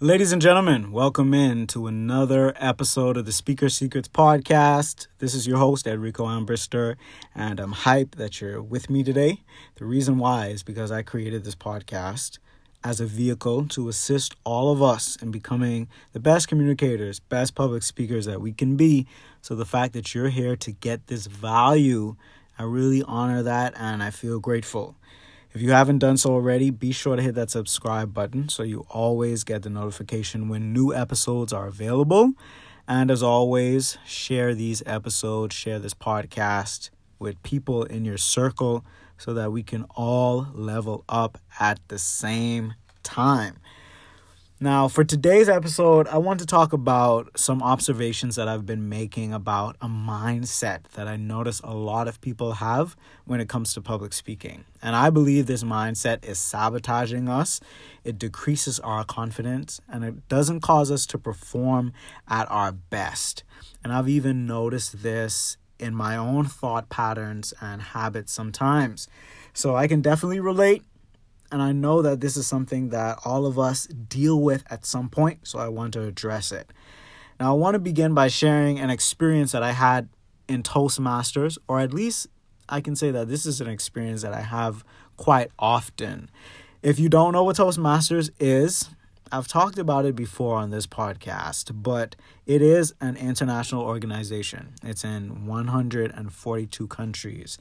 Ladies and gentlemen, welcome in to another episode of the Speaker's Secrets podcast. This is your host, Enrico Ambrister, and I'm hyped that you're with me today. The reason why is because I created this podcast as a vehicle to assist all of us in becoming the best communicators, best public speakers that we can be. So the fact that you're here to get this value, I really honor that and I feel grateful. If you haven't done so already, be sure to hit that subscribe button so you always get the notification when new episodes are available. And as always, share these episodes, share this podcast with people in your circle so that we can all level up at the same time. Now, for today's episode, I want to talk about some observations that I've been making about a mindset that I notice a lot of people have when it comes to public speaking. And I believe this mindset is sabotaging us, it decreases our confidence, and it doesn't cause us to perform at our best. And I've even noticed this in my own thought patterns and habits sometimes. So I can definitely relate and I know that this is something that all of us deal with at some point, so I want to address it. Now, I want to begin by sharing an experience that I had in Toastmasters, or at least I can say that this is an experience that I have quite often. If you don't know what Toastmasters is, I've talked about it before on this podcast, but it is an international organization. It's in 142 countries.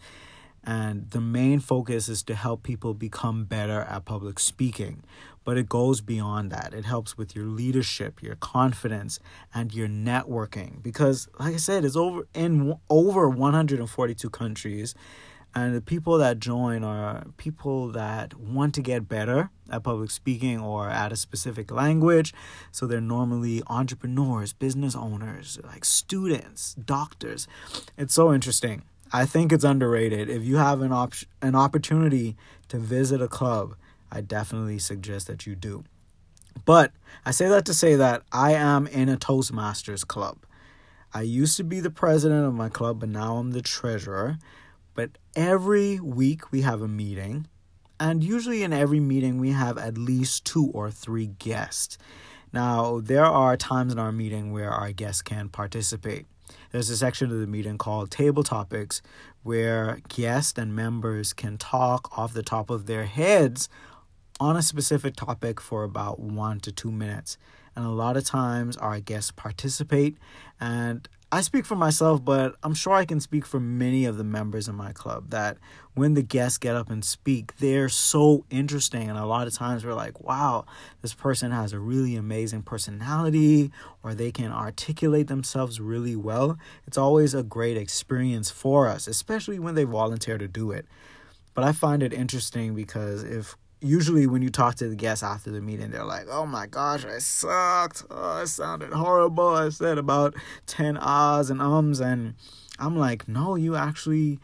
And the main focus is to help people become better at public speaking. But it goes beyond that. It helps with your leadership, your confidence, and your networking. Because, like I said, it's over in over 142 countries. And the people that join are people that want to get better at public speaking or at a specific language. So they're normally entrepreneurs, business owners, like students, doctors. It's so interesting. I think it's underrated. If you have an op- an opportunity to visit a club, I definitely suggest that you do. But I say that to say that I am in a Toastmasters club. I used to be the president of my club, but now I'm the treasurer. But every week we have a meeting, and usually in every meeting we have at least two or three guests. Now, there are times in our meeting where our guests can participate. There's a section of the meeting called Table Topics where guests and members can talk off the top of their heads on a specific topic for about one to two minutes. And a lot of times our guests participate and I speak for myself, but I'm sure I can speak for many of the members in my club that when the guests get up and speak, they're so interesting. And a lot of times we're like, wow, this person has a really amazing personality or they can articulate themselves really well. It's always a great experience for us, especially when they volunteer to do it. But I find it interesting because if usually when you talk to the guests after the meeting, they're like, "Oh my gosh, I sucked. Oh, it sounded horrible. I said about ten ahs and ums," and I'm like, "No, you actually."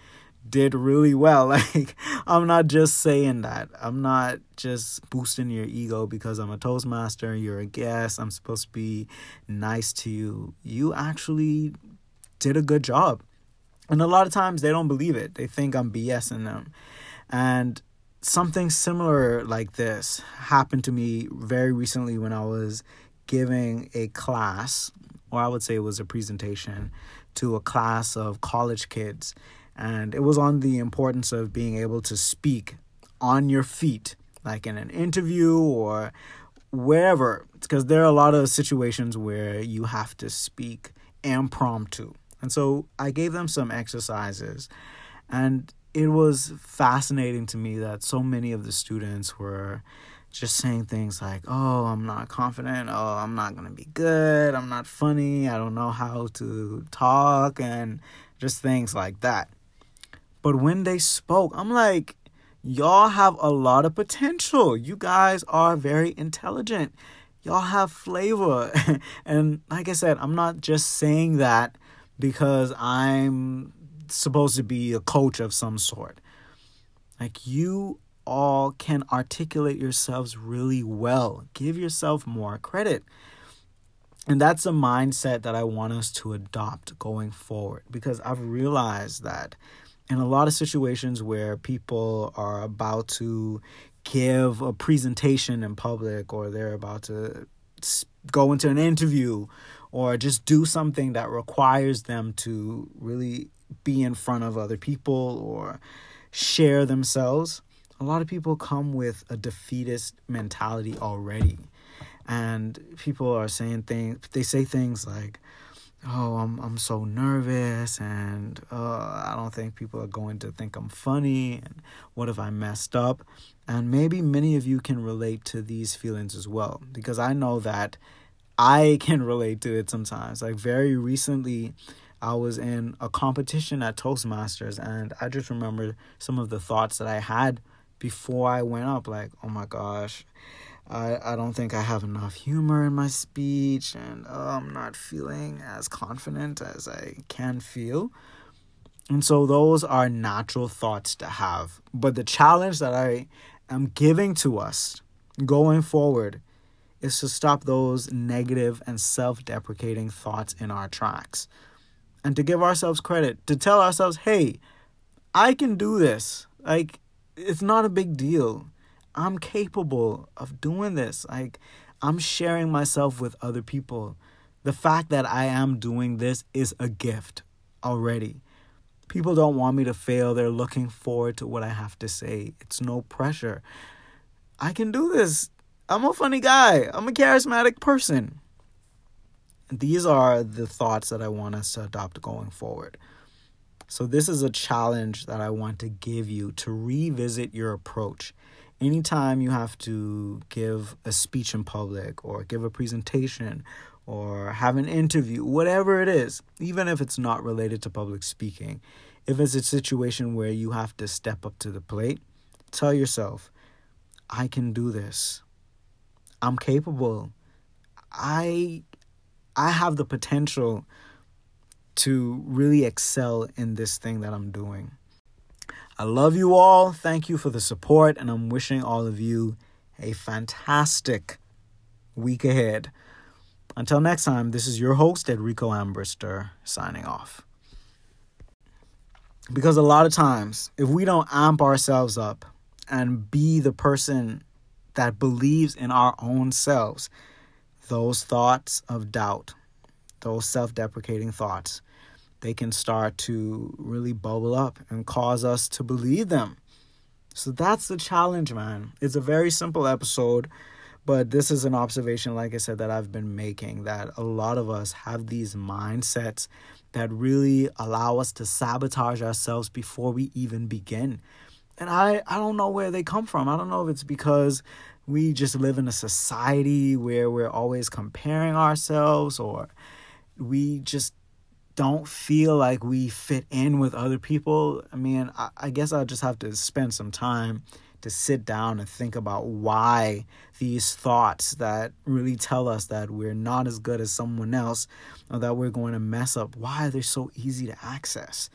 did really well like i'm not just saying that i'm not just boosting your ego because i'm a toastmaster you're a guest i'm supposed to be nice to you you actually did a good job and a lot of times they don't believe it they think i'm bsing them and something similar like this happened to me very recently when I was giving a class, or I would say it was a presentation, to a class of college kids. And it was on the importance of being able to speak on your feet, like in an interview or wherever. Because there are a lot of situations where you have to speak impromptu. And so I gave them some exercises. And it was fascinating to me that so many of the students were just saying things like, oh, I'm not confident. Oh, I'm not going to be good. I'm not funny. I don't know how to talk, and just things like that. But when they spoke, I'm like, y'all have a lot of potential. You guys are very intelligent. Y'all have flavor. and like I said, I'm not just saying that because I'm supposed to be a coach of some sort. Like you all can articulate yourselves really well. Give yourself more credit. And that's a mindset that I want us to adopt going forward because I've realized that in a lot of situations where people are about to give a presentation in public or they're about to go into an interview or just do something that requires them to really be in front of other people or share themselves, a lot of people come with a defeatist mentality already. And people are saying things, they say things like, oh, I'm, I'm so nervous and uh, I don't think people are going to think I'm funny. And what if I messed up? And maybe many of you can relate to these feelings as well, because I know that I can relate to it sometimes. Like very recently, I was in a competition at Toastmasters, and I just remember some of the thoughts that I had before I went up. Like, oh my gosh, I, I don't think I have enough humor in my speech, and oh, I'm not feeling as confident as I can feel. And so, those are natural thoughts to have. But the challenge that I am giving to us going forward is to stop those negative and self deprecating thoughts in our tracks and to give ourselves credit, to tell ourselves, hey, I can do this. Like, it's not a big deal. I'm capable of doing this. Like, I'm sharing myself with other people. The fact that I am doing this is a gift already. People don't want me to fail. They're looking forward to what I have to say. It's no pressure. I can do this. I'm a funny guy. I'm a charismatic person. These are the thoughts that I want us to adopt going forward. So, this is a challenge that I want to give you to revisit your approach. Anytime you have to give a speech in public or give a presentation or have an interview, whatever it is, even if it's not related to public speaking, if it's a situation where you have to step up to the plate, tell yourself, I can do this. I'm capable. I I have the potential to really excel in this thing that I'm doing. I love you all. Thank you for the support, and I'm wishing all of you a fantastic week ahead. Until next time, this is your host, Enrico Ambrister, signing off. Because a lot of times, if we don't amp ourselves up and be the person that believes in our own selves, those thoughts of doubt, those self deprecating thoughts, they can start to really bubble up and cause us to believe them. So that's the challenge, man. It's a very simple episode, but this is an observation, like I said, that I've been making that a lot of us have these mindsets that really allow us to sabotage ourselves before we even begin. And I, I don't know where they come from. I don't know if it's because we just live in a society where we're always comparing ourselves or we just don't feel like we fit in with other people. I mean, I, I guess I'll just have to spend some time to sit down and think about why these thoughts that really tell us that we're not as good as someone else or that we're going to mess up, why they're they so easy to access?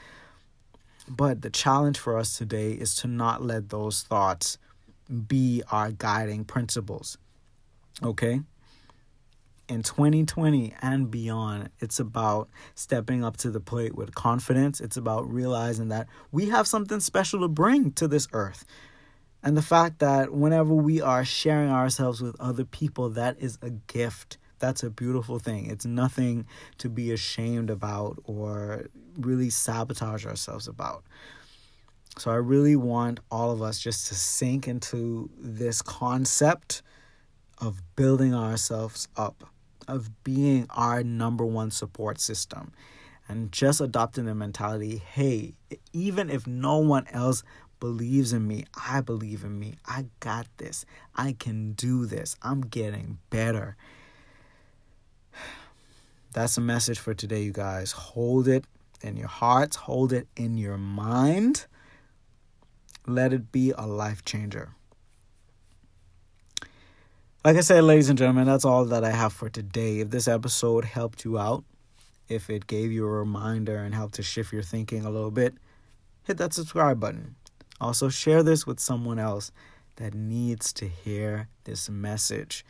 But the challenge for us today is to not let those thoughts be our guiding principles. Okay? In 2020 and beyond, it's about stepping up to the plate with confidence. It's about realizing that we have something special to bring to this earth. And the fact that whenever we are sharing ourselves with other people, that is a gift. That's a beautiful thing. It's nothing to be ashamed about or really sabotage ourselves about. So I really want all of us just to sink into this concept of building ourselves up, of being our number one support system, and just adopting the mentality hey, even if no one else believes in me, I believe in me. I got this. I can do this. I'm getting better. That's a message for today, you guys. Hold it in your hearts, hold it in your mind let it be a life changer. Like I said, ladies and gentlemen, that's all that I have for today. If this episode helped you out, if it gave you a reminder and helped to shift your thinking a little bit, hit that subscribe button. Also, share this with someone else that needs to hear this message.